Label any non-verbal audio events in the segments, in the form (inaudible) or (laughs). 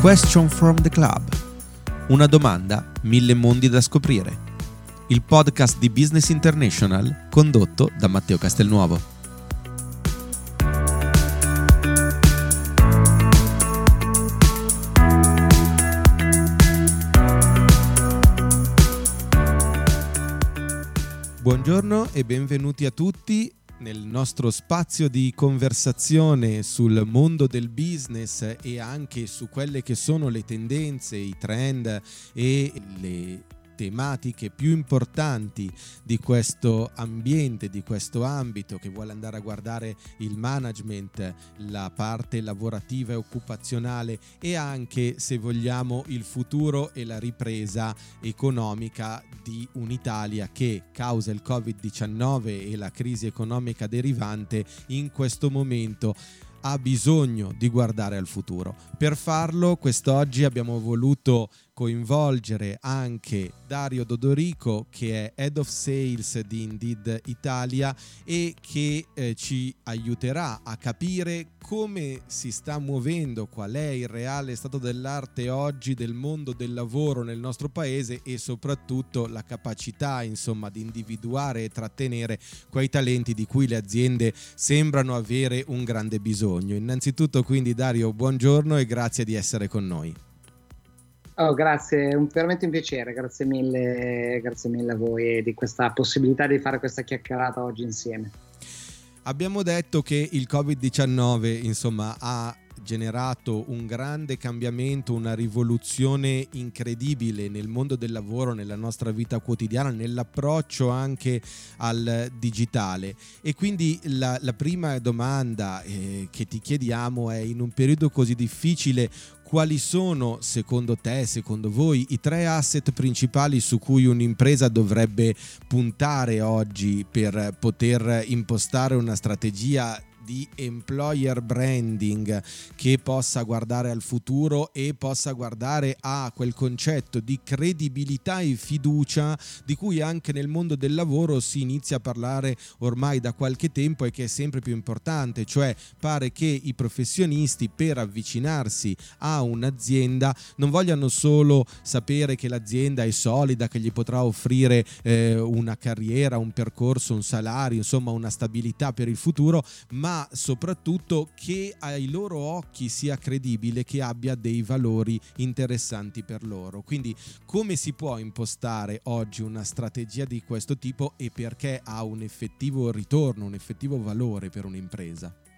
Question from the Club. Una domanda, mille mondi da scoprire. Il podcast di Business International condotto da Matteo Castelnuovo. Buongiorno e benvenuti a tutti nel nostro spazio di conversazione sul mondo del business e anche su quelle che sono le tendenze, i trend e le tematiche più importanti di questo ambiente, di questo ambito che vuole andare a guardare il management, la parte lavorativa e occupazionale e anche, se vogliamo, il futuro e la ripresa economica di un'Italia che, causa il Covid-19 e la crisi economica derivante, in questo momento ha bisogno di guardare al futuro. Per farlo, quest'oggi abbiamo voluto coinvolgere anche Dario Dodorico che è Head of Sales di Indeed Italia e che eh, ci aiuterà a capire come si sta muovendo, qual è il reale stato dell'arte oggi del mondo del lavoro nel nostro paese e soprattutto la capacità insomma di individuare e trattenere quei talenti di cui le aziende sembrano avere un grande bisogno. Innanzitutto quindi Dario buongiorno e grazie di essere con noi. Oh, grazie, un, veramente un piacere, grazie mille, grazie mille a voi di questa possibilità di fare questa chiacchierata oggi insieme. Abbiamo detto che il Covid-19 insomma ha generato un grande cambiamento, una rivoluzione incredibile nel mondo del lavoro, nella nostra vita quotidiana, nell'approccio anche al digitale. E quindi la, la prima domanda eh, che ti chiediamo è in un periodo così difficile quali sono secondo te, secondo voi, i tre asset principali su cui un'impresa dovrebbe puntare oggi per poter impostare una strategia di employer branding che possa guardare al futuro e possa guardare a quel concetto di credibilità e fiducia di cui anche nel mondo del lavoro si inizia a parlare ormai da qualche tempo e che è sempre più importante, cioè pare che i professionisti per avvicinarsi a un'azienda non vogliano solo sapere che l'azienda è solida, che gli potrà offrire eh, una carriera, un percorso, un salario, insomma una stabilità per il futuro, ma soprattutto che ai loro occhi sia credibile, che abbia dei valori interessanti per loro. Quindi come si può impostare oggi una strategia di questo tipo e perché ha un effettivo ritorno, un effettivo valore per un'impresa?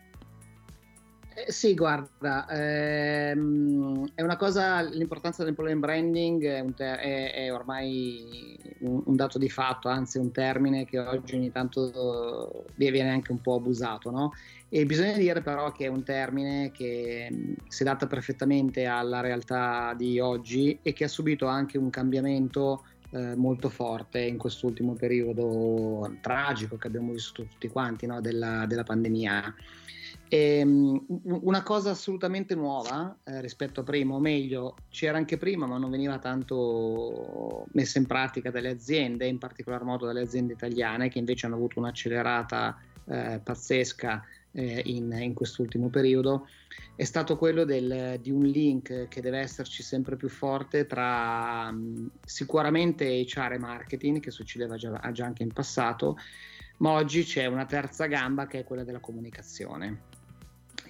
Eh, sì, guarda, ehm, è una cosa, l'importanza dell'employment branding è, ter- è, è ormai un, un, dato di fatto, anzi un termine che oggi ogni tanto viene anche un po' abusato, no? E bisogna dire però che è un termine che mm, si adatta perfettamente alla realtà di oggi e che ha subito anche un cambiamento eh, molto forte in quest'ultimo periodo tragico che abbiamo vissuto tutti quanti no? della, della pandemia. Ehm, una cosa assolutamente nuova eh, rispetto a prima, o meglio, c'era anche prima, ma non veniva tanto messa in pratica dalle aziende, in particolar modo dalle aziende italiane, che invece hanno avuto un'accelerata eh, pazzesca eh, in, in, quest'ultimo periodo, è stato quello del, di un link che deve esserci sempre più forte tra um, sicuramente HR e marketing, che succedeva già, già anche in passato, ma oggi c'è una terza gamba che è quella della comunicazione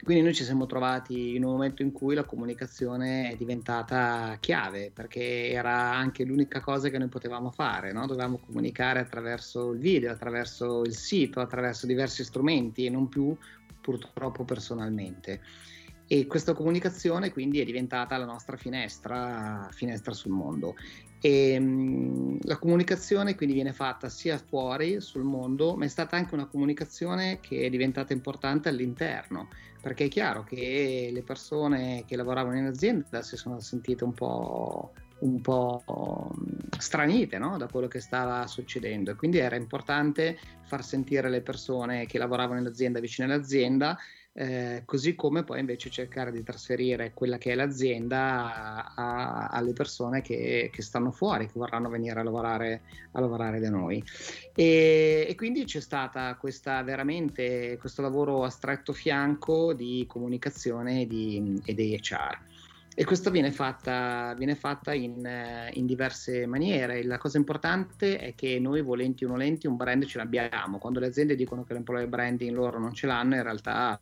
quindi noi ci siamo trovati in un momento in cui la comunicazione è diventata chiave, perché era anche l'unica cosa che noi potevamo fare, no? dovevamo comunicare attraverso il video, attraverso il sito, attraverso diversi strumenti e non più purtroppo personalmente. E questa comunicazione quindi è diventata la nostra finestra, finestra sul mondo. E, mh, la comunicazione quindi viene fatta sia fuori sul mondo, ma è stata anche una comunicazione che è diventata importante all'interno, perché è chiaro che le persone che lavoravano in azienda si sono sentite un po' un po' stranite no? da quello che stava succedendo e quindi era importante far sentire le persone che lavoravano in azienda vicino all'azienda eh, così come poi invece cercare di trasferire quella che è l'azienda a, a, alle persone che, che, stanno fuori, che vorranno venire a lavorare, a lavorare da noi. E, e quindi c'è stata questa veramente questo lavoro a stretto fianco di comunicazione e di, e di HR. E questo viene fatta, viene fatta in, in, diverse maniere. La cosa importante è che noi, volenti o nolenti, un brand ce l'abbiamo. Quando le aziende dicono che l'employer branding loro non ce l'hanno, in realtà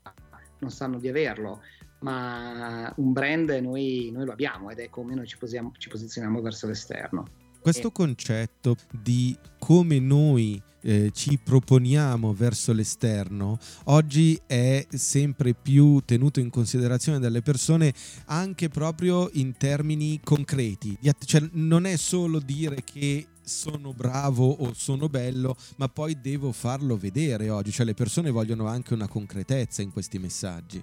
non sanno di averlo. Ma un brand noi, noi lo abbiamo ed è come noi ci, posiamo, ci posizioniamo verso l'esterno. Questo concetto di come noi eh, ci proponiamo verso l'esterno oggi è sempre più tenuto in considerazione dalle persone anche proprio in termini concreti. Cioè, non è solo dire che sono bravo o sono bello, ma poi devo farlo vedere oggi, cioè le persone vogliono anche una concretezza in questi messaggi.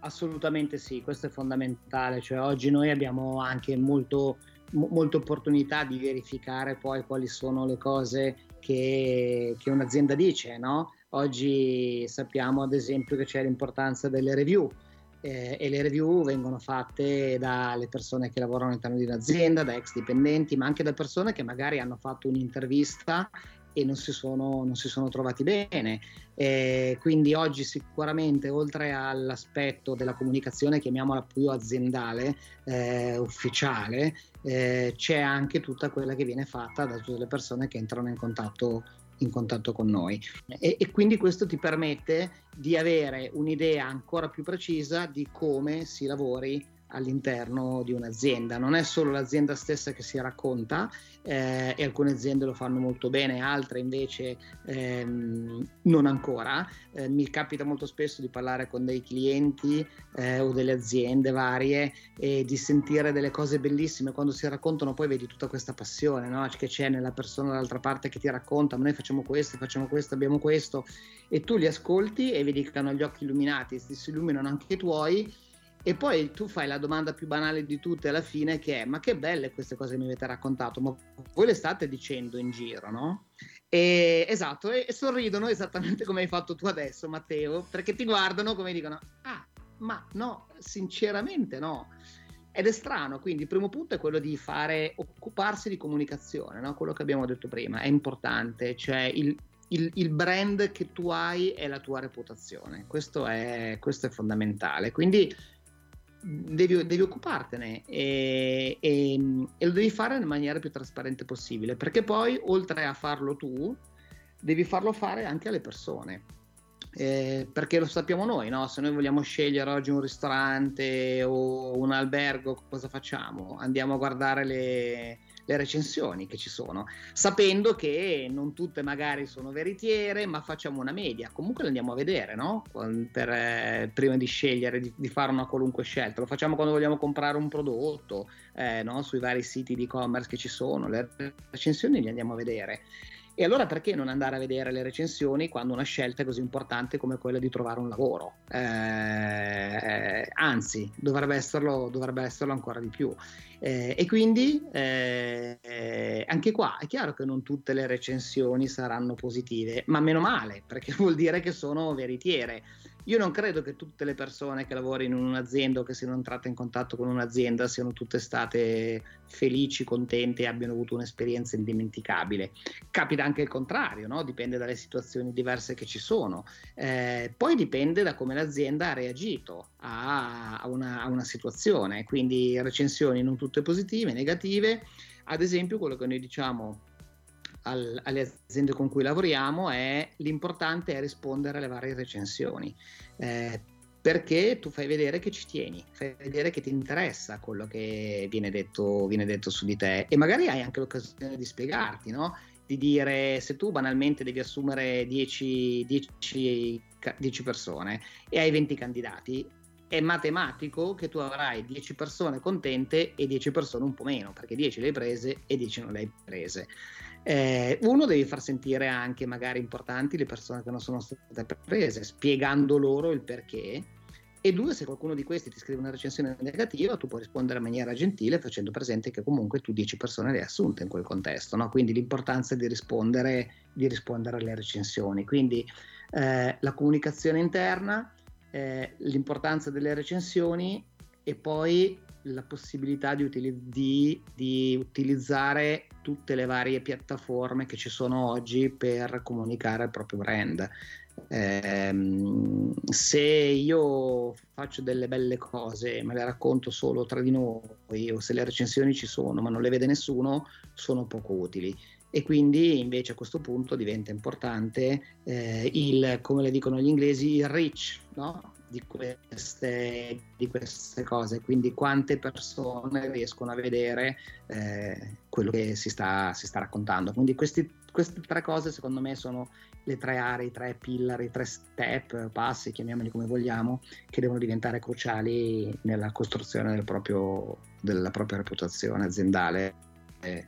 Assolutamente sì, questo è fondamentale, cioè oggi noi abbiamo anche molto molte opportunità di verificare poi quali sono le cose che, che un'azienda dice. No? Oggi sappiamo ad esempio che c'è l'importanza delle review eh, e le review vengono fatte dalle persone che lavorano all'interno di un'azienda, da ex dipendenti, ma anche da persone che magari hanno fatto un'intervista e non si sono, non si sono trovati bene. Eh, quindi oggi sicuramente oltre all'aspetto della comunicazione, chiamiamola più aziendale, eh, ufficiale, eh, c'è anche tutta quella che viene fatta da tutte le persone che entrano in contatto in contatto con noi. E, e, quindi questo ti permette di avere un'idea ancora più precisa di come si lavori all'interno di un'azienda. Non è solo l'azienda stessa che si racconta eh, e alcune aziende lo fanno molto bene, altre invece ehm, non ancora. Eh, mi capita molto spesso di parlare con dei clienti eh, o delle aziende varie e di sentire delle cose bellissime. Quando si raccontano poi vedi tutta questa passione no? che c'è nella persona dall'altra parte che ti racconta, ma noi facciamo questo, facciamo questo, abbiamo questo e tu li ascolti e vedi che hanno gli occhi illuminati, si illuminano anche i tuoi e poi tu fai la domanda più banale di tutte alla fine che è ma che belle queste cose che mi avete raccontato, ma voi le state dicendo in giro, no? E, esatto, e, e sorridono esattamente come hai fatto tu adesso Matteo, perché ti guardano come dicono ah ma no, sinceramente no. Ed è strano, quindi il primo punto è quello di fare, occuparsi di comunicazione, no? quello che abbiamo detto prima, è importante, cioè il, il, il, brand che tu hai è la tua reputazione, questo è, questo è fondamentale. Quindi devi, devi occupartene e, e, e, lo devi fare nella maniera più trasparente possibile, perché poi oltre a farlo tu, devi farlo fare anche alle persone. Eh, perché lo sappiamo noi, no? se noi vogliamo scegliere oggi un ristorante o un albergo, cosa facciamo? Andiamo a guardare le, le recensioni che ci sono, sapendo che non tutte magari sono veritiere, ma facciamo una media. Comunque le andiamo a vedere, no? Per, eh, prima di scegliere, di, di, fare una qualunque scelta. Lo facciamo quando vogliamo comprare un prodotto, eh, no? Sui vari siti di e-commerce che ci sono, le recensioni le andiamo a vedere. E allora perché non andare a vedere le recensioni quando una scelta è così importante come quella di trovare un lavoro? Eh, eh, anzi, dovrebbe esserlo, dovrebbe esserlo, ancora di più. Eh, e quindi eh, anche qua è chiaro che non tutte le recensioni saranno positive, ma meno male, perché (laughs) vuol dire che sono veritiere. Io non credo che tutte le persone che lavorino in un'azienda o che siano entrate in contatto con un'azienda siano tutte state felici, contente e abbiano avuto un'esperienza indimenticabile. Capita anche il contrario, no? dipende dalle situazioni diverse che ci sono. Eh, poi dipende da come l'azienda ha reagito a, una, a una situazione, quindi recensioni non tutte positive, negative. Ad esempio, quello che noi diciamo al, alle aziende con cui lavoriamo è l'importante è rispondere alle varie recensioni. Eh, perché tu fai vedere che ci tieni, fai vedere che ti interessa quello che viene detto, viene detto su di te e magari hai anche l'occasione di spiegarti, no? di dire se tu banalmente devi assumere 10, 10, 10 persone e hai 20 candidati, è matematico che tu avrai 10 persone contente e 10 persone un po' meno, perché 10 le hai prese e 10 non le hai prese. Eh, uno devi far sentire anche magari importanti le persone che non sono state prese, spiegando loro il perché. E due, se qualcuno di questi ti scrive una recensione negativa, tu puoi rispondere in maniera gentile facendo presente che comunque tu 10 persone le hai assunte in quel contesto. No? Quindi l'importanza di rispondere, di rispondere alle recensioni. Quindi eh, la comunicazione interna, eh, l'importanza delle recensioni e poi la possibilità di, util- di, di, utilizzare tutte le varie piattaforme che ci sono oggi per comunicare il proprio brand. Eh, se io faccio delle belle cose, me le racconto solo tra di noi, o se le recensioni ci sono ma non le vede nessuno, sono poco utili. E quindi invece a questo punto diventa importante eh, il, come le dicono gli inglesi, il reach no? Di, queste, di, queste, cose, quindi quante persone riescono a vedere eh, quello che si sta, si sta raccontando. Quindi questi, queste tre cose secondo me sono le tre aree, i tre pillar, i tre step, passi, chiamiamoli come vogliamo, che devono diventare cruciali nella costruzione del proprio, della propria reputazione aziendale. Eh,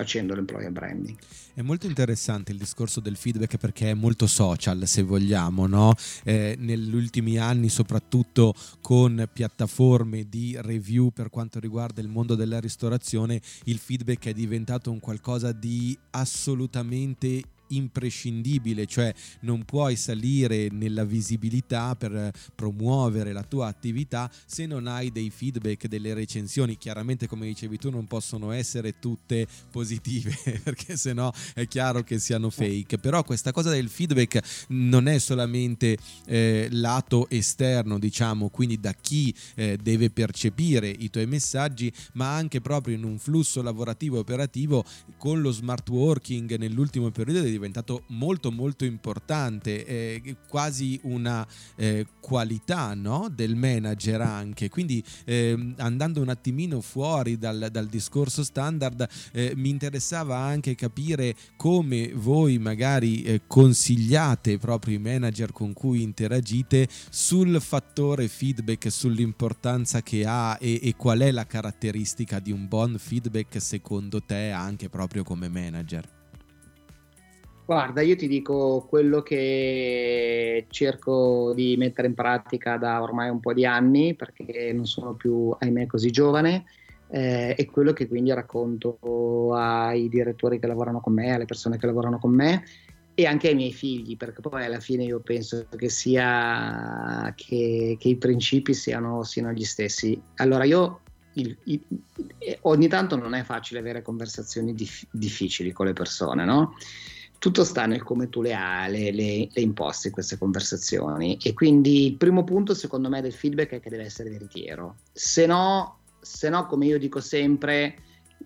facendo l'employer branding. È molto interessante il discorso del feedback perché è molto social, se vogliamo, no? eh, negli ultimi anni, soprattutto con piattaforme di review per quanto riguarda il mondo della ristorazione, il feedback è diventato un qualcosa di assolutamente imprescindibile, cioè non puoi salire nella visibilità per promuovere la tua attività se non hai dei feedback, delle recensioni. Chiaramente, come dicevi tu, non possono essere tutte positive, (laughs) perché sennò è chiaro che siano fake. Però questa cosa del feedback non è solamente eh, lato esterno, diciamo, quindi da chi eh, deve percepire i tuoi messaggi, ma anche proprio in un flusso lavorativo e operativo con lo smart working nell'ultimo periodo diventato molto molto importante, eh, quasi una eh, qualità no? del manager anche. Quindi eh, andando un attimino fuori dal, dal discorso standard, eh, mi interessava anche capire come voi magari eh, consigliate proprio i manager con cui interagite sul fattore feedback, sull'importanza che ha e, e qual è la caratteristica di un buon feedback secondo te anche proprio come manager. Guarda, io ti dico quello che cerco di mettere in pratica da ormai un po' di anni, perché non sono più, ahimè, così giovane, eh, e quello che quindi racconto ai direttori che lavorano con me, alle persone che lavorano con me e anche ai miei figli, perché poi alla fine io penso che sia che, che i principi siano, siano, gli stessi. Allora io il, il, ogni tanto non è facile avere conversazioni dif- difficili con le persone, no? Tutto sta nel come tu le, le, le, le imposti queste conversazioni. E quindi il primo punto secondo me del feedback è che deve essere veritiero. Se no, se no come io dico sempre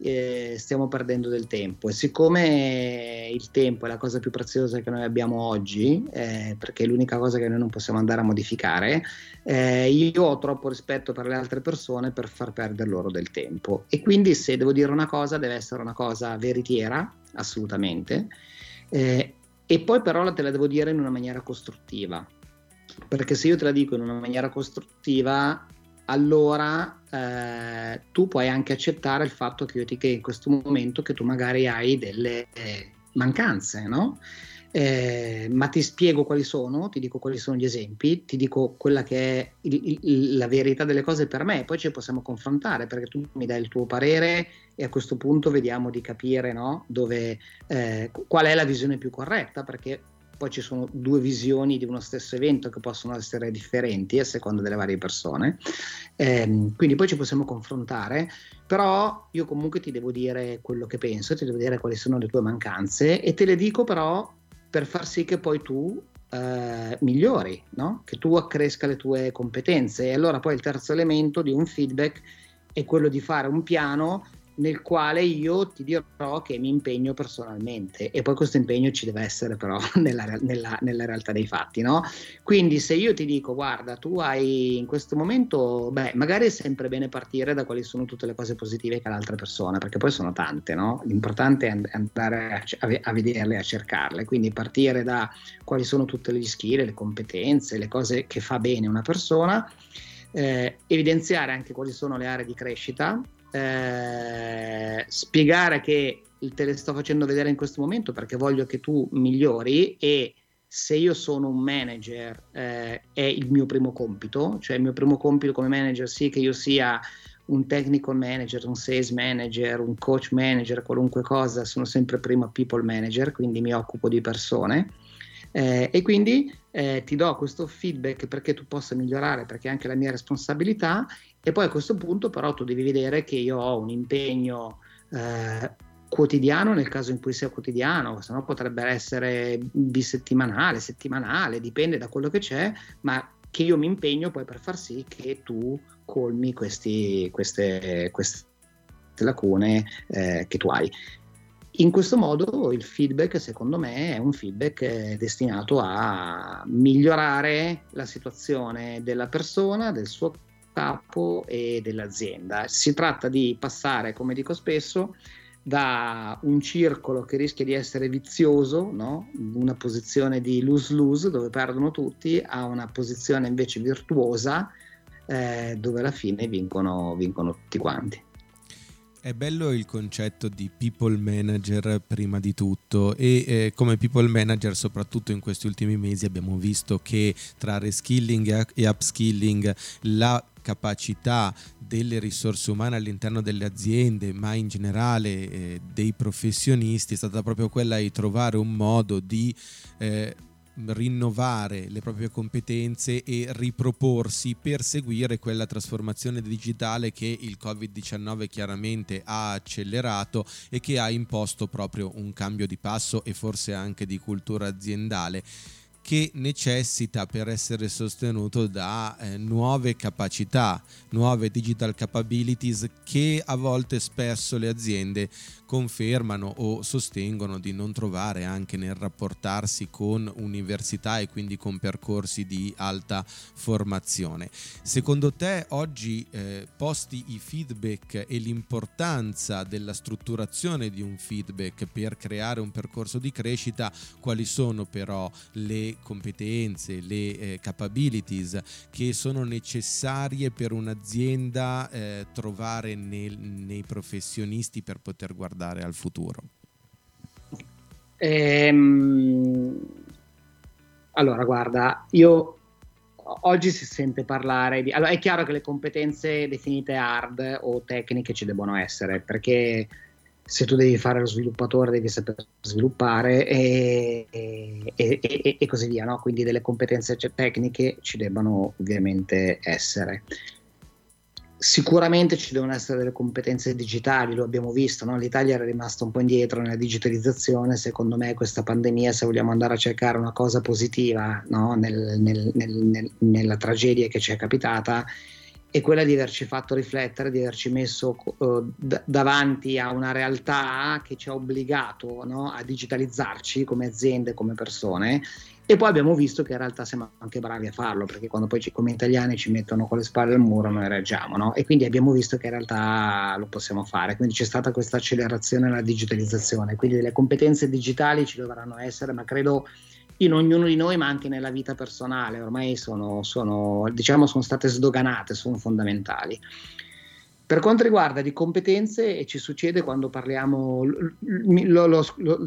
eh, stiamo perdendo del tempo. E siccome il tempo è la cosa più preziosa che noi abbiamo oggi eh, perché è l'unica cosa che noi non possiamo andare a modificare eh, io ho troppo rispetto per le altre persone per far perdere loro del tempo. E quindi se devo dire una cosa deve essere una cosa veritiera assolutamente eh, e poi però te la devo dire in una maniera costruttiva, perché se io te la dico in una maniera costruttiva, allora eh, tu puoi anche accettare il fatto che io ti chiedo in questo momento che tu magari hai delle eh, mancanze, no? Eh, ma ti spiego quali sono, ti dico quali sono gli esempi, ti dico quella che è il, il, la verità delle cose per me, poi ci possiamo confrontare perché tu mi dai il tuo parere e a questo punto vediamo di capire no, dove, eh, qual è la visione più corretta, perché poi ci sono due visioni di uno stesso evento che possono essere differenti a seconda delle varie persone, eh, quindi poi ci possiamo confrontare, però io comunque ti devo dire quello che penso, ti devo dire quali sono le tue mancanze e te le dico però per far sì che poi tu eh, migliori, no? che tu accresca le tue competenze. E allora poi il terzo elemento di un feedback è quello di fare un piano nel quale io ti dirò che mi impegno personalmente e poi questo impegno ci deve essere però (laughs) nella, nella, nella, realtà dei fatti, no? Quindi se io ti dico guarda tu hai in questo momento, beh magari è sempre bene partire da quali sono tutte le cose positive che ha l'altra persona perché poi sono tante, no? L'importante è andare a, a vederle, a cercarle, quindi partire da quali sono tutte le skill, le competenze, le cose che fa bene una persona. Eh, evidenziare anche quali sono le aree di crescita eh, spiegare che te le sto facendo vedere in questo momento perché voglio che tu migliori e se io sono un manager eh, è il mio primo compito, cioè il mio primo compito come manager sì che io sia un technical manager, un sales manager, un coach manager, qualunque cosa, sono sempre prima people manager, quindi mi occupo di persone. Eh, e quindi eh, ti do questo feedback perché tu possa migliorare, perché è anche la mia responsabilità e poi a questo punto però tu devi vedere che io ho un impegno eh, quotidiano nel caso in cui sia quotidiano, se no potrebbe essere bisettimanale, settimanale, dipende da quello che c'è, ma che io mi impegno poi per far sì che tu colmi questi, queste, queste lacune eh, che tu hai. In questo modo il feedback, secondo me, è un feedback destinato a migliorare la situazione della persona, del suo capo e dell'azienda. Si tratta di passare, come dico spesso, da un circolo che rischia di essere vizioso, no? una posizione di lose-lose dove perdono tutti, a una posizione invece virtuosa eh, dove alla fine vincono, vincono tutti quanti. È bello il concetto di people manager prima di tutto e eh, come people manager soprattutto in questi ultimi mesi abbiamo visto che tra reskilling e upskilling la capacità delle risorse umane all'interno delle aziende, ma in generale eh, dei professionisti, è stata proprio quella di trovare un modo di eh, rinnovare le proprie competenze e riproporsi per seguire quella trasformazione digitale che il Covid-19 chiaramente ha accelerato e che ha imposto proprio un cambio di passo e forse anche di cultura aziendale che necessita per essere sostenuto da eh, nuove capacità, nuove digital capabilities che a volte spesso le aziende confermano o sostengono di non trovare anche nel rapportarsi con università e quindi con percorsi di alta formazione. Secondo te oggi eh, posti i feedback e l'importanza della strutturazione di un feedback per creare un percorso di crescita, quali sono però le competenze, le eh, capabilities che sono necessarie per un'azienda eh, trovare nel, nei professionisti per poter guardare guardare al futuro? Ehm, allora, guarda, io oggi si sente parlare di... Allora, è chiaro che le competenze definite hard o tecniche ci debbono essere, perché se tu devi fare lo sviluppatore devi saper sviluppare e, e, e, e così via, no? quindi delle competenze tecniche ci debbano ovviamente essere. Sicuramente ci devono essere delle competenze digitali, lo abbiamo visto, no? l'Italia era rimasta un po' indietro nella digitalizzazione, secondo me questa pandemia, se vogliamo andare a cercare una cosa positiva no? nel, nel, nel, nella tragedia che ci è capitata, è quella di averci fatto riflettere, di averci messo uh, d- davanti a una realtà che ci ha obbligato no? a digitalizzarci come aziende, come persone e poi abbiamo visto che in realtà siamo anche bravi a farlo, perché quando poi ci, come italiani ci mettono con le spalle al muro noi reaggiamo, no? E quindi abbiamo visto che in realtà lo possiamo fare. Quindi c'è stata questa accelerazione nella digitalizzazione. Quindi le competenze digitali ci dovranno essere, ma credo in ognuno di noi, ma anche nella vita personale. Ormai sono, sono, diciamo, sono state sdoganate, sono fondamentali. Per quanto riguarda di competenze, ci succede quando parliamo, lo, lo, lo,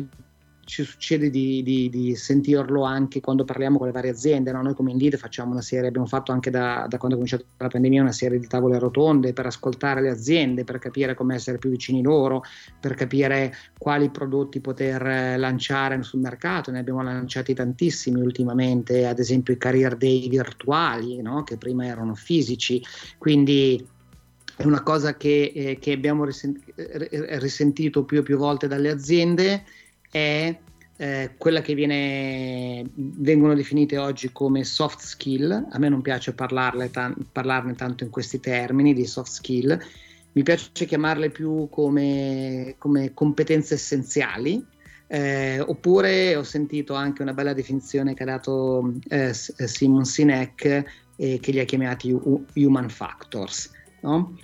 ci succede di, di, di, sentirlo anche quando parliamo con le varie aziende. No? Noi come Indeed facciamo una serie, abbiamo fatto anche da, da, quando è cominciata la pandemia una serie di tavole rotonde per ascoltare le aziende, per capire come essere più vicini loro, per capire quali prodotti poter eh, lanciare sul mercato. Ne abbiamo lanciati tantissimi ultimamente, ad esempio i career day virtuali, no? che prima erano fisici. Quindi è una cosa che, eh, che abbiamo risentito più e più volte dalle aziende è eh, quella che viene, vengono definite oggi come soft skill. A me non piace parlarne, tan- parlarne tanto in questi termini di soft skill, mi piace chiamarle più come, come competenze essenziali. Eh, oppure ho sentito anche una bella definizione che ha dato eh, Simon Sinek eh, che li ha chiamati human factors. No?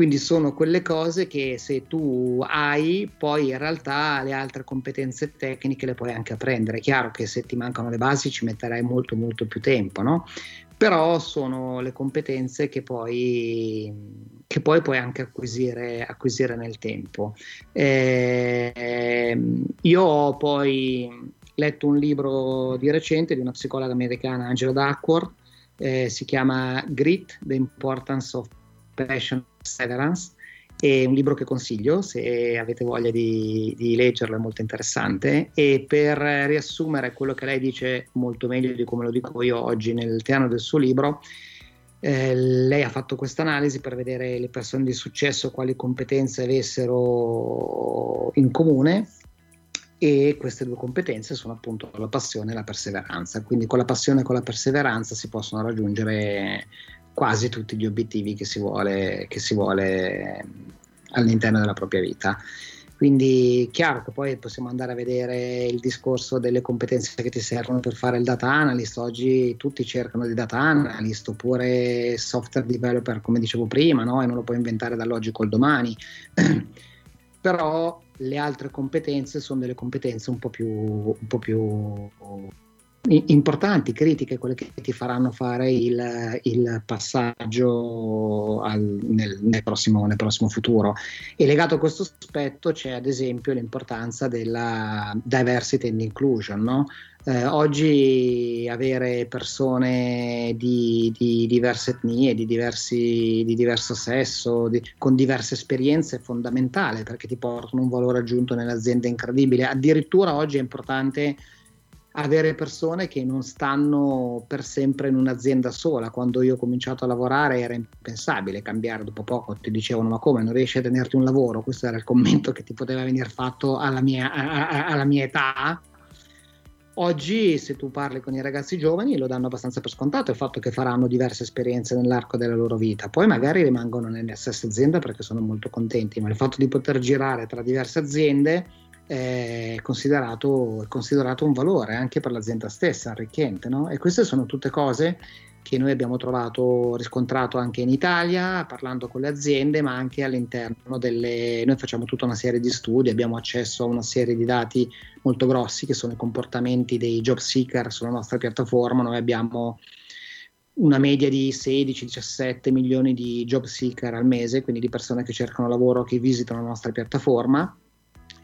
Quindi sono quelle cose che se tu hai, poi in realtà le altre competenze tecniche le puoi anche apprendere. È chiaro che se ti mancano le basi ci metterai molto molto più tempo, no? Però sono le competenze che poi, che poi puoi anche acquisire, acquisire nel tempo. Eh, io ho poi letto un libro di recente di una psicologa americana, Angela Duckworth, eh, si chiama Grit, The Importance of Passion Severance è un libro che consiglio se avete voglia di, di, leggerlo, è molto interessante. E per riassumere quello che lei dice molto meglio di come lo dico io oggi nel piano del suo libro, Eh, lei ha fatto questa analisi per vedere le persone di successo quali competenze avessero in comune e queste due competenze sono appunto la passione e la perseveranza. Quindi con la passione e con la perseveranza si possono raggiungere quasi tutti gli obiettivi che si vuole, che si vuole all'interno della propria vita. Quindi chiaro che poi possiamo andare a vedere il discorso delle competenze che ti servono per fare il data analyst. Oggi tutti cercano di data analyst oppure software developer, come dicevo prima, no? e non lo puoi inventare dall'oggi col domani. (clears throat) Però le altre competenze sono delle competenze un po' più, un po più importanti, critiche, quelle che ti faranno fare il, il passaggio al, nel, nel, prossimo, nel, prossimo, futuro. E legato a questo aspetto c'è ad esempio l'importanza della diversity and inclusion. No? Eh, oggi avere persone di, di diverse etnie, di, diversi, di diverso sesso, di, con diverse esperienze è fondamentale perché ti portano un valore aggiunto nell'azienda incredibile. Addirittura oggi è importante avere persone che non stanno per sempre in un'azienda sola. Quando io ho cominciato a lavorare era impensabile cambiare dopo poco, ti dicevano ma come non riesci a tenerti un lavoro? Questo era il commento che ti poteva venire fatto alla mia, a, alla mia età. Oggi se tu parli con i ragazzi giovani lo danno abbastanza per scontato il fatto che faranno diverse esperienze nell'arco della loro vita, poi magari rimangono nella stessa azienda perché sono molto contenti, ma il fatto di poter girare tra diverse aziende è considerato, è considerato un valore anche per l'azienda stessa, arricchente. No? E queste sono tutte cose che noi abbiamo trovato, riscontrato anche in Italia, parlando con le aziende, ma anche all'interno delle... Noi facciamo tutta una serie di studi, abbiamo accesso a una serie di dati molto grossi che sono i comportamenti dei job seeker sulla nostra piattaforma. Noi abbiamo una media di 16-17 milioni di job seeker al mese, quindi di persone che cercano lavoro che visitano la nostra piattaforma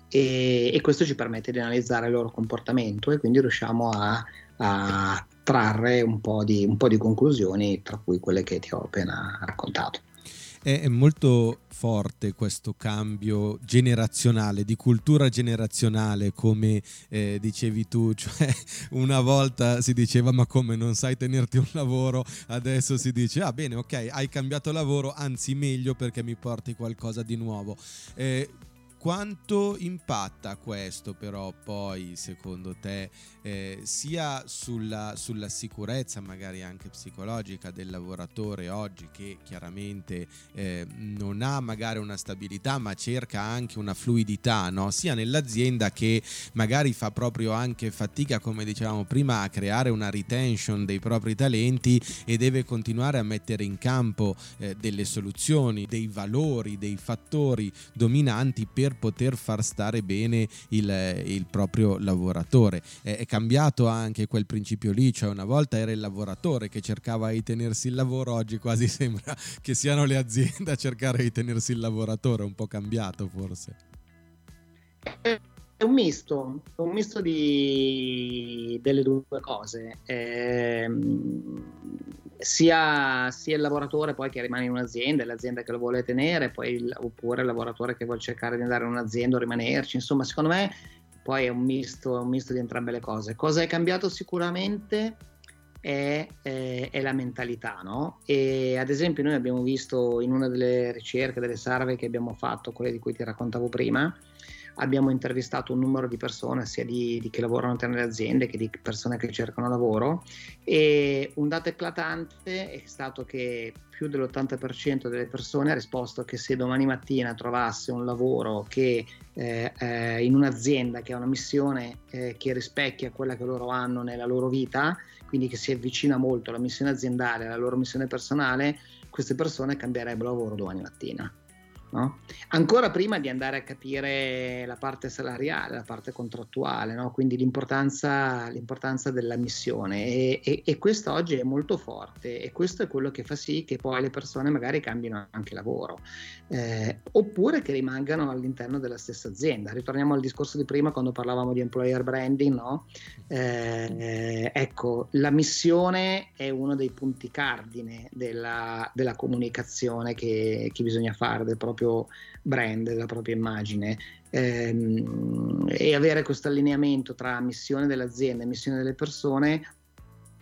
e, e, questo ci permette di analizzare il loro comportamento e quindi riusciamo a, a trarre un po, di, un po' di conclusioni, tra cui quelle che ti ho appena raccontato. È molto forte questo cambio generazionale, di cultura generazionale, come eh, dicevi tu, (laughs) cioè una volta si diceva ma come non sai tenerti un lavoro, adesso si dice ah bene ok hai cambiato lavoro, anzi meglio perché mi porti qualcosa di nuovo. Eh, quanto impatta questo però poi secondo te eh, sia sulla, sulla, sicurezza magari anche psicologica del lavoratore oggi che chiaramente eh, non ha magari una stabilità ma cerca anche una fluidità no? sia nell'azienda che magari fa proprio anche fatica come dicevamo prima a creare una retention dei propri talenti e deve continuare a mettere in campo eh, delle soluzioni, dei valori, dei fattori dominanti per poter far stare bene il, il proprio lavoratore. È, è cambiato anche quel principio lì, cioè una volta era il lavoratore che cercava di tenersi il lavoro, oggi quasi (laughs) sembra che siano le aziende a cercare di tenersi il lavoratore, un po' cambiato forse. È un misto, un misto di, delle due cose. Eh, sia, sia, il lavoratore poi che rimane in un'azienda, l'azienda che lo vuole tenere, il, oppure il lavoratore che vuole cercare di andare in un'azienda o rimanerci. Insomma, secondo me poi è un misto, un misto di entrambe le cose. Cosa è cambiato sicuramente è, è, è la mentalità, no? E ad esempio noi abbiamo visto in una delle ricerche, delle survey che abbiamo fatto, quelle di cui ti raccontavo prima, abbiamo intervistato un numero di persone, sia di, di che lavorano nelle aziende che di persone che cercano lavoro e un dato eclatante è stato che più dell'80% delle persone ha risposto che se domani mattina trovasse un lavoro che eh, eh, in un'azienda che ha una missione eh, che rispecchia quella che loro hanno nella loro vita, quindi che si avvicina molto alla missione aziendale, alla loro missione personale, queste persone cambierebbero lavoro domani mattina. No? Ancora prima di andare a capire la parte salariale, la parte contrattuale, no? quindi l'importanza, l'importanza, della missione e, e, e, questo oggi è molto forte e questo è quello che fa sì che poi le persone magari cambino anche lavoro eh, oppure che rimangano all'interno della stessa azienda. Ritorniamo al discorso di prima quando parlavamo di employer branding, no? eh, ecco, la missione è uno dei punti cardine della, della comunicazione che, che bisogna fare del proprio proprio brand, della propria immagine ehm, e avere questo allineamento tra missione dell'azienda e missione delle persone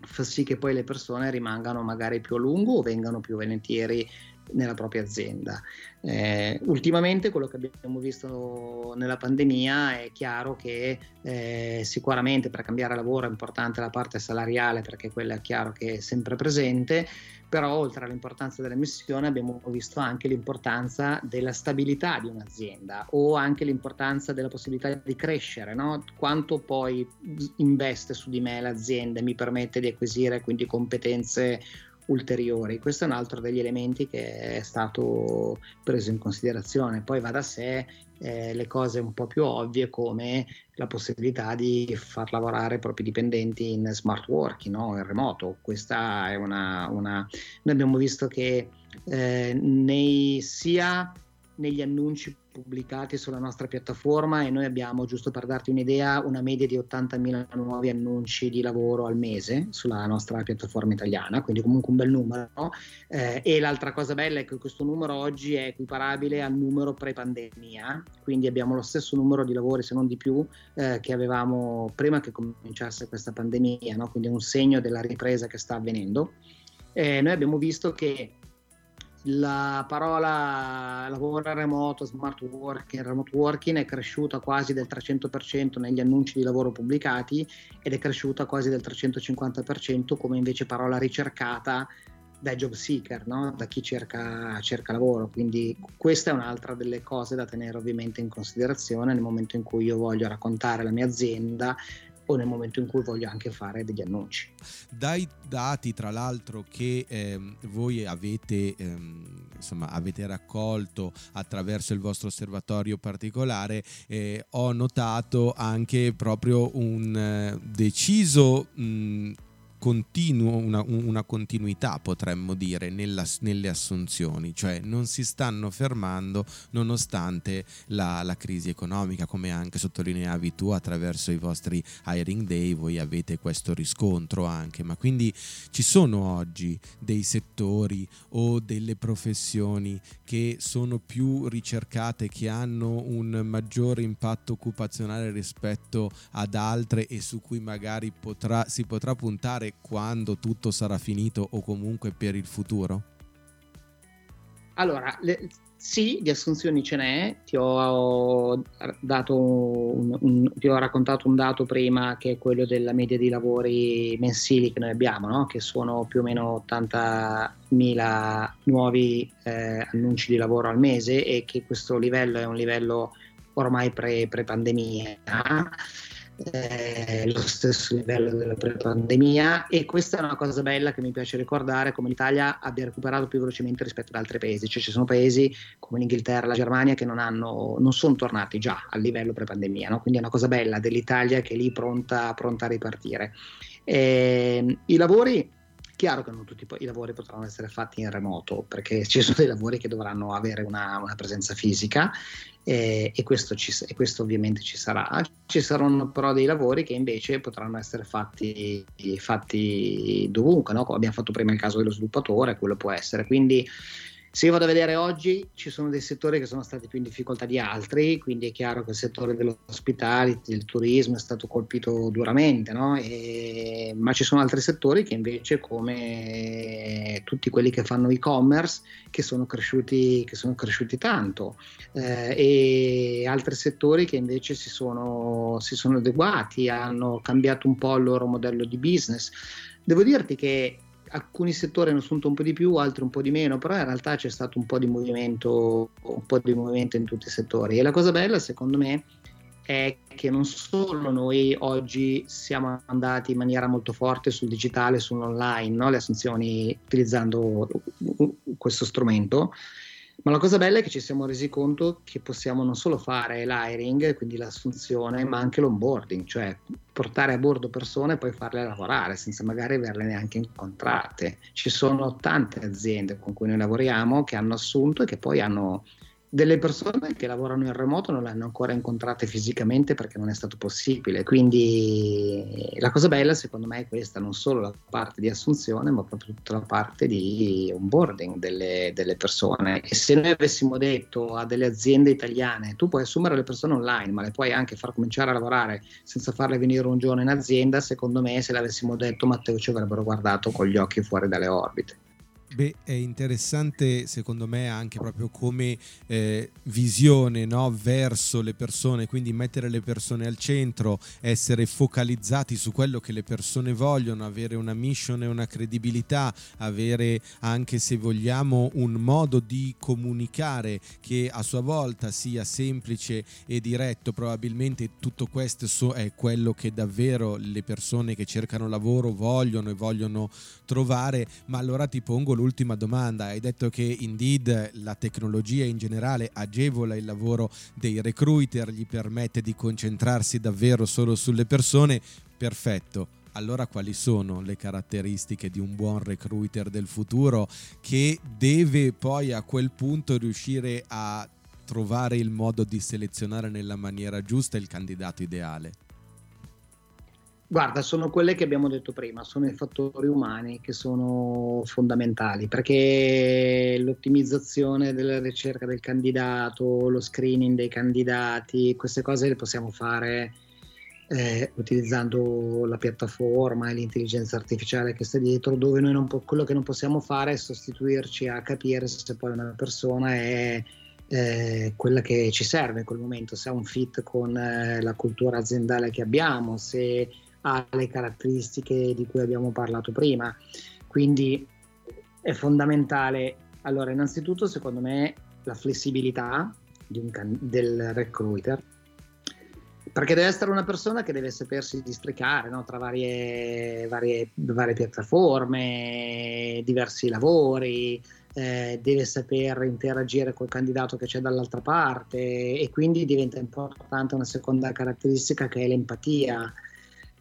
fa sì che poi le persone rimangano magari più a lungo o vengano più volentieri nella propria azienda. Eh, ultimamente quello che abbiamo visto nella pandemia è chiaro che eh, sicuramente per cambiare lavoro è importante la parte salariale perché quella è chiaro che è sempre presente, però oltre all'importanza della missione abbiamo visto anche l'importanza della stabilità di un'azienda o anche l'importanza della possibilità di crescere, no? quanto poi investe su di me l'azienda e mi permette di acquisire quindi competenze ulteriori. Questo è un altro degli elementi che è stato preso in considerazione. Poi va da sé eh, le cose un po' più ovvie come la possibilità di far lavorare i propri dipendenti in smart working, no? in remoto. Questa è una, una... Noi abbiamo visto che eh, nei, sia negli annunci pubblicati sulla nostra piattaforma e noi abbiamo, giusto per darti un'idea, una media di 80.000 nuovi annunci di lavoro al mese sulla nostra piattaforma italiana, quindi comunque un bel numero. Eh, e l'altra cosa bella è che questo numero oggi è equiparabile al numero pre-pandemia, quindi abbiamo lo stesso numero di lavori, se non di più, eh, che avevamo prima che cominciasse questa pandemia, no? quindi è un segno della ripresa che sta avvenendo. Eh, noi abbiamo visto che la parola lavoro remoto, smart working, remote working è cresciuta quasi del 300% negli annunci di lavoro pubblicati ed è cresciuta quasi del 350% come invece parola ricercata dai job seeker, no? da chi cerca, cerca, lavoro. Quindi questa è un'altra delle cose da tenere ovviamente in considerazione nel momento in cui io voglio raccontare la mia azienda o nel momento in cui voglio anche fare degli annunci. Dai dati, tra l'altro, che ehm, voi avete, ehm, insomma, avete raccolto attraverso il vostro osservatorio particolare, eh, ho notato anche proprio un eh, deciso mh, continuo, una, una, continuità, potremmo dire, nella, nelle assunzioni, cioè non si stanno fermando nonostante la, la, crisi economica, come anche sottolineavi tu attraverso i vostri hiring day, voi avete questo riscontro anche, ma quindi ci sono oggi dei settori o delle professioni che sono più ricercate, che hanno un maggiore impatto occupazionale rispetto ad altre e su cui magari potrà, si potrà puntare quando tutto sarà finito o comunque per il futuro? Allora, le, sì, di assunzioni ce n'è, ti ho, un, un, ti ho, raccontato un dato prima che è quello della media di lavori mensili che noi abbiamo, no? che sono più o meno 80.000 nuovi eh, annunci di lavoro al mese e che questo livello è un livello ormai pre, pre-pandemia eh, lo stesso livello della pre-pandemia e questa è una cosa bella che mi piace ricordare come l'Italia abbia recuperato più velocemente rispetto ad altri paesi, cioè ci sono paesi come l'Inghilterra, la Germania che non, hanno, non sono tornati già al livello pre-pandemia, no? quindi è una cosa bella dell'Italia che è lì pronta, pronta a ripartire. Eh, I lavori Chiaro che non tutti i lavori potranno essere fatti in remoto perché ci sono dei lavori che dovranno avere una, una presenza fisica e, e, questo ci, e, questo ovviamente ci sarà. Ci saranno però dei lavori che invece potranno essere fatti, fatti dovunque, no? abbiamo fatto prima il caso dello sviluppatore, quello può essere. Quindi se io vado a vedere oggi, ci sono dei settori che sono stati più in difficoltà di altri, quindi è chiaro che il settore dell'ospitality, del turismo è stato colpito duramente, no? e, ma ci sono altri settori che invece, come tutti quelli che fanno e-commerce, che sono cresciuti, che sono cresciuti tanto, eh, e altri settori che invece si sono, si sono adeguati, hanno cambiato un po' il loro modello di business. Devo dirti che alcuni settori hanno assunto un po' di più, altri un po' di meno, però in realtà c'è stato un po' di movimento, un po' di movimento in tutti i settori. E la cosa bella, secondo me, è che non solo noi oggi siamo andati in maniera molto forte sul digitale, sull'online, no? le assunzioni utilizzando questo strumento, ma la cosa bella è che ci siamo resi conto che possiamo non solo fare l'hiring, quindi l'assunzione, ma anche l'onboarding, cioè portare a bordo persone e poi farle lavorare senza magari averle neanche incontrate. Ci sono tante aziende con cui noi lavoriamo che hanno assunto e che poi hanno delle persone che lavorano in remoto non le hanno ancora incontrate fisicamente perché non è stato possibile. Quindi la cosa bella secondo me è questa, non solo la parte di assunzione, ma proprio tutta la parte di onboarding delle, delle persone. E se noi avessimo detto a delle aziende italiane, tu puoi assumere le persone online, ma le puoi anche far cominciare a lavorare senza farle venire un giorno in azienda, secondo me se l'avessimo detto Matteo ci avrebbero guardato con gli occhi fuori dalle orbite. Beh, è interessante secondo me anche proprio come eh, visione no? verso le persone, quindi mettere le persone al centro, essere focalizzati su quello che le persone vogliono, avere una mission e una credibilità, avere anche se vogliamo un modo di comunicare che a sua volta sia semplice e diretto, probabilmente tutto questo è quello che davvero le persone che cercano lavoro vogliono e vogliono trovare, ma allora ti pongo l'ultima l'ultima domanda. Hai detto che Indeed la tecnologia in generale agevola il lavoro dei recruiter, gli permette di concentrarsi davvero solo sulle persone. Perfetto. Allora quali sono le caratteristiche di un buon recruiter del futuro che deve poi a quel punto riuscire a trovare il modo di selezionare nella maniera giusta il candidato ideale? Guarda, sono quelle che abbiamo detto prima, sono i fattori umani che sono fondamentali perché l'ottimizzazione della ricerca del candidato, lo screening dei candidati, queste cose le possiamo fare eh, utilizzando la piattaforma e l'intelligenza artificiale che sta dietro, dove noi non po- quello che non possiamo fare è sostituirci a capire se poi una persona è eh, quella che ci serve in quel momento, se ha un fit con eh, la cultura aziendale che abbiamo, se ha le caratteristiche di cui abbiamo parlato prima. Quindi è fondamentale, allora innanzitutto secondo me la flessibilità can- del recruiter, perché deve essere una persona che deve sapersi districare no? tra varie, varie, varie, piattaforme, diversi lavori, eh, deve saper interagire col candidato che c'è dall'altra parte e quindi diventa importante una seconda caratteristica che è l'empatia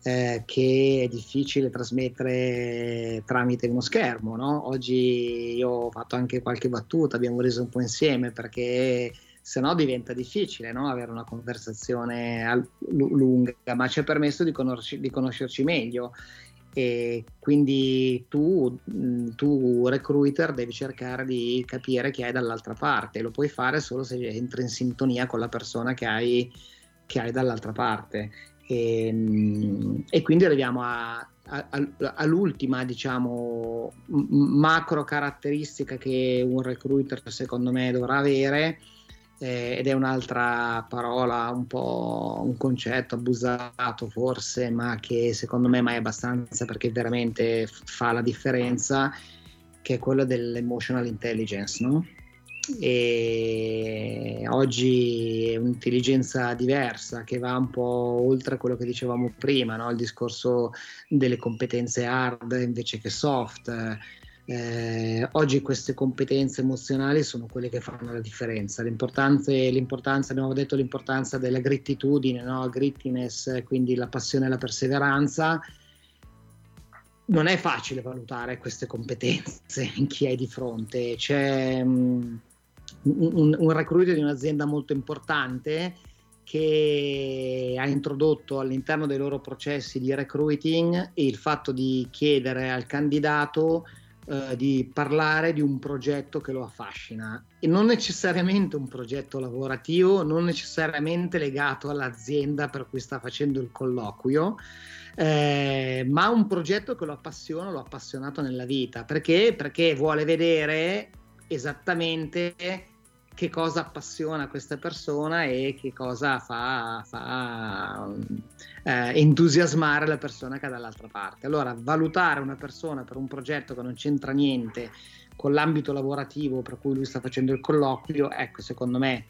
eh, che è difficile trasmettere tramite uno schermo. No? Oggi io ho fatto anche qualche battuta, abbiamo reso un po' insieme perché se no diventa difficile no? avere una conversazione al- lunga, ma ci ha permesso di, conosci- di conoscerci meglio. E quindi tu, tu, recruiter, devi cercare di capire chi hai dall'altra parte. Lo puoi fare solo se entri in sintonia con la persona che hai, che hai dall'altra parte. E, ehm, e quindi arriviamo a, a, a, all'ultima diciamo, macro caratteristica che un recruiter secondo me dovrà avere eh, ed è un'altra parola, un po' un concetto abusato forse, ma che secondo me mai abbastanza perché veramente fa la differenza, che è quello dell'emotional intelligence, no? E oggi è un'intelligenza diversa che va un po' oltre quello che dicevamo prima, no? il discorso delle competenze hard invece che soft. Eh, oggi queste competenze emozionali sono quelle che fanno la differenza. L'importanza, l'importanza abbiamo detto l'importanza della grittitudine, no? grittiness, quindi la passione e la perseveranza. Non è facile valutare queste competenze in chi hai di fronte. C'è. Mh, un, un recruiter di un'azienda molto importante che ha introdotto all'interno dei loro processi di recruiting il fatto di chiedere al candidato eh, di parlare di un progetto che lo affascina e non necessariamente un progetto lavorativo, non necessariamente legato all'azienda per cui sta facendo il colloquio, eh, ma un progetto che lo appassiona, lo ha appassionato nella vita. Perché? Perché vuole vedere esattamente che cosa appassiona questa persona e che cosa fa, fa eh, entusiasmare la persona che è dall'altra parte. Allora, valutare una persona per un progetto che non c'entra niente con l'ambito lavorativo per cui lui sta facendo il colloquio, ecco, secondo me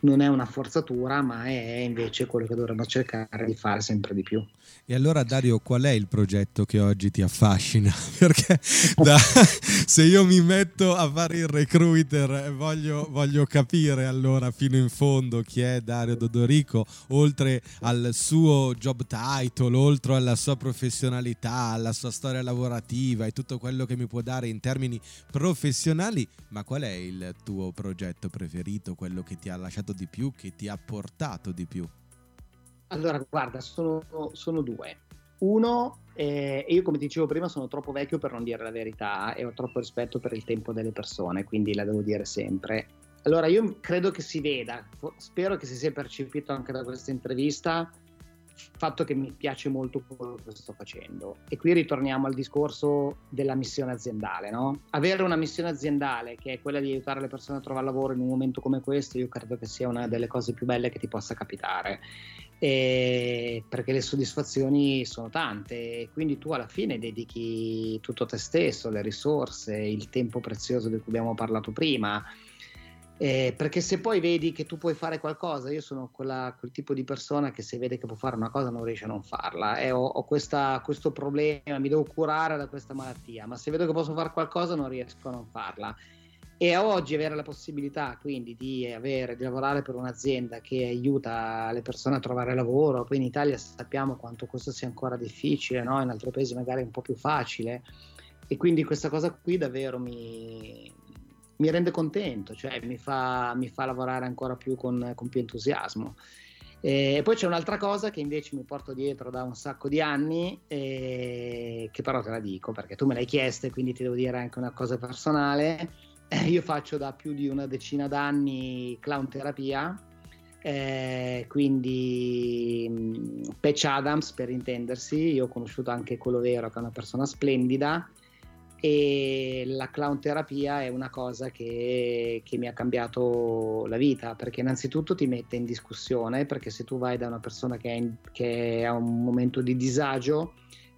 non è una forzatura, ma è invece quello che dovremmo cercare di fare sempre di più. E allora Dario, qual è il progetto che oggi ti affascina? (laughs) Perché (laughs) da, se io mi metto a fare il recruiter voglio, voglio, capire allora fino in fondo chi è Dario Dodorico, oltre al suo job title, oltre alla sua professionalità, alla sua storia lavorativa e tutto quello che mi può dare in termini professionali, ma qual è il tuo progetto preferito, quello che ti ha lasciato di più, che ti ha portato di più? Allora, guarda, sono, sono due. Uno, eh, io come dicevo prima sono troppo vecchio per non dire la verità e ho troppo rispetto per il tempo delle persone, quindi la devo dire sempre. Allora, io credo che si veda, spero che si sia percepito anche da questa intervista, fatto che mi piace molto quello che sto facendo. E qui ritorniamo al discorso della missione aziendale. No? Avere una missione aziendale che è quella di aiutare le persone a trovare lavoro in un momento come questo, io credo che sia una delle cose più belle che ti possa capitare. E perché le soddisfazioni sono tante e quindi tu alla fine dedichi tutto te stesso, le risorse, il tempo prezioso di cui abbiamo parlato prima eh, perché se poi vedi che tu puoi fare qualcosa, io sono quella, quel tipo di persona che se vede che può fare una cosa non riesce a non farla e ho, ho questa, questo problema, mi devo curare da questa malattia, ma se vedo che posso fare qualcosa non riesco a non farla. E oggi avere la possibilità quindi di, avere, di lavorare per un'azienda che aiuta le persone a trovare lavoro, qui in Italia sappiamo quanto questo sia ancora difficile, no? in altri paesi magari è un po' più facile, e quindi questa cosa qui davvero mi, mi rende contento, cioè mi fa, mi fa lavorare ancora più con, con più entusiasmo. E poi c'è un'altra cosa che invece mi porto dietro da un sacco di anni, eh, che però te la dico perché tu me l'hai chiesta e quindi ti devo dire anche una cosa personale. (laughs) Io faccio da più di una decina d'anni clown terapia, eh, quindi mm, Patch Adams per intendersi, io ho conosciuto anche quello vero che è una persona splendida e la clown terapia è una cosa che, che, mi ha cambiato la vita perché innanzitutto ti mette in discussione perché se tu vai da una persona che, in, che ha un momento di disagio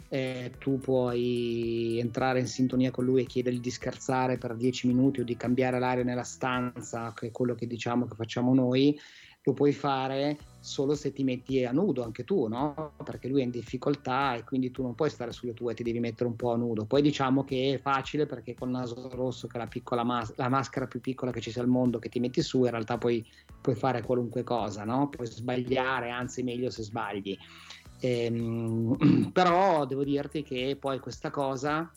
eh, tu puoi entrare in sintonia con lui e chiedergli di scherzare per dieci minuti o di cambiare l'aria nella stanza che è quello che diciamo che facciamo noi lo puoi fare solo se ti metti a nudo anche tu, no? Perché lui è in difficoltà e quindi tu non puoi stare sulle tue, ti devi mettere un po' a nudo. Poi diciamo che è facile perché col naso rosso, che è la, piccola mas- la maschera più piccola che ci sia al mondo che ti metti su, in realtà poi puoi fare qualunque cosa, no? Puoi sbagliare, anzi meglio se sbagli. Ehm, (clears throat) però devo dirti che poi questa cosa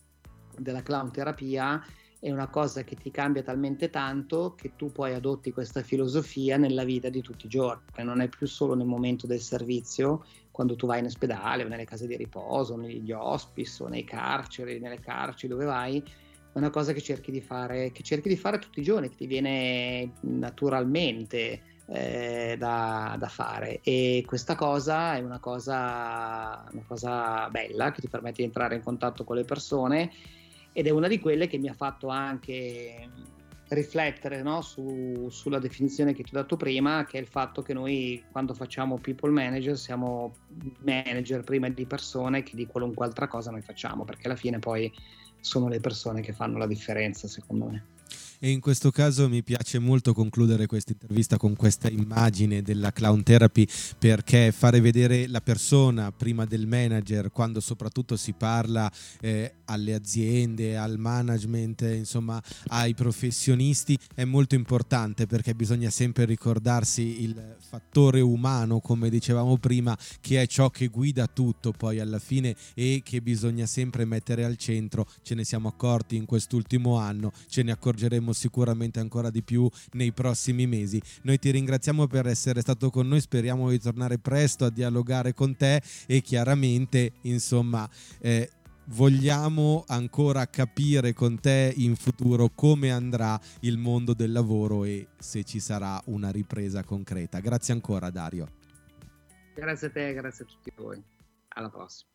della clown terapia è una cosa che ti cambia talmente tanto che tu poi adotti questa filosofia nella vita di tutti i giorni, non è più solo nel momento del servizio, quando tu vai in ospedale o nelle case di riposo, negli hospice o nei carceri, nelle carceri, dove vai, è una cosa che cerchi di fare, cerchi di fare tutti i giorni, che ti viene naturalmente eh, da, da, fare. E questa cosa è una cosa, una cosa bella che ti permette di entrare in contatto con le persone ed è una di quelle che mi ha fatto anche riflettere no, su, sulla definizione che ti ho dato prima, che è il fatto che noi quando facciamo people manager siamo manager prima di persone che di qualunque altra cosa noi facciamo, perché alla fine poi sono le persone che fanno la differenza secondo me e in questo caso mi piace molto concludere questa intervista con questa immagine della clown therapy perché fare vedere la persona prima del manager quando soprattutto si parla eh, alle aziende, al management, insomma ai professionisti è molto importante perché bisogna sempre ricordarsi il fattore umano come dicevamo prima che è ciò che guida tutto poi alla fine e che bisogna sempre mettere al centro. Ce ne siamo accorti in quest'ultimo anno ce ne accorgeremo faremo sicuramente ancora di più nei prossimi mesi. Noi ti ringraziamo per essere stato con noi, speriamo di tornare presto a dialogare con te e chiaramente, insomma, eh, vogliamo ancora capire con te in futuro come andrà il mondo del lavoro e se ci sarà una ripresa concreta. Grazie ancora Dario. Grazie a te, grazie a tutti voi. Alla prossima.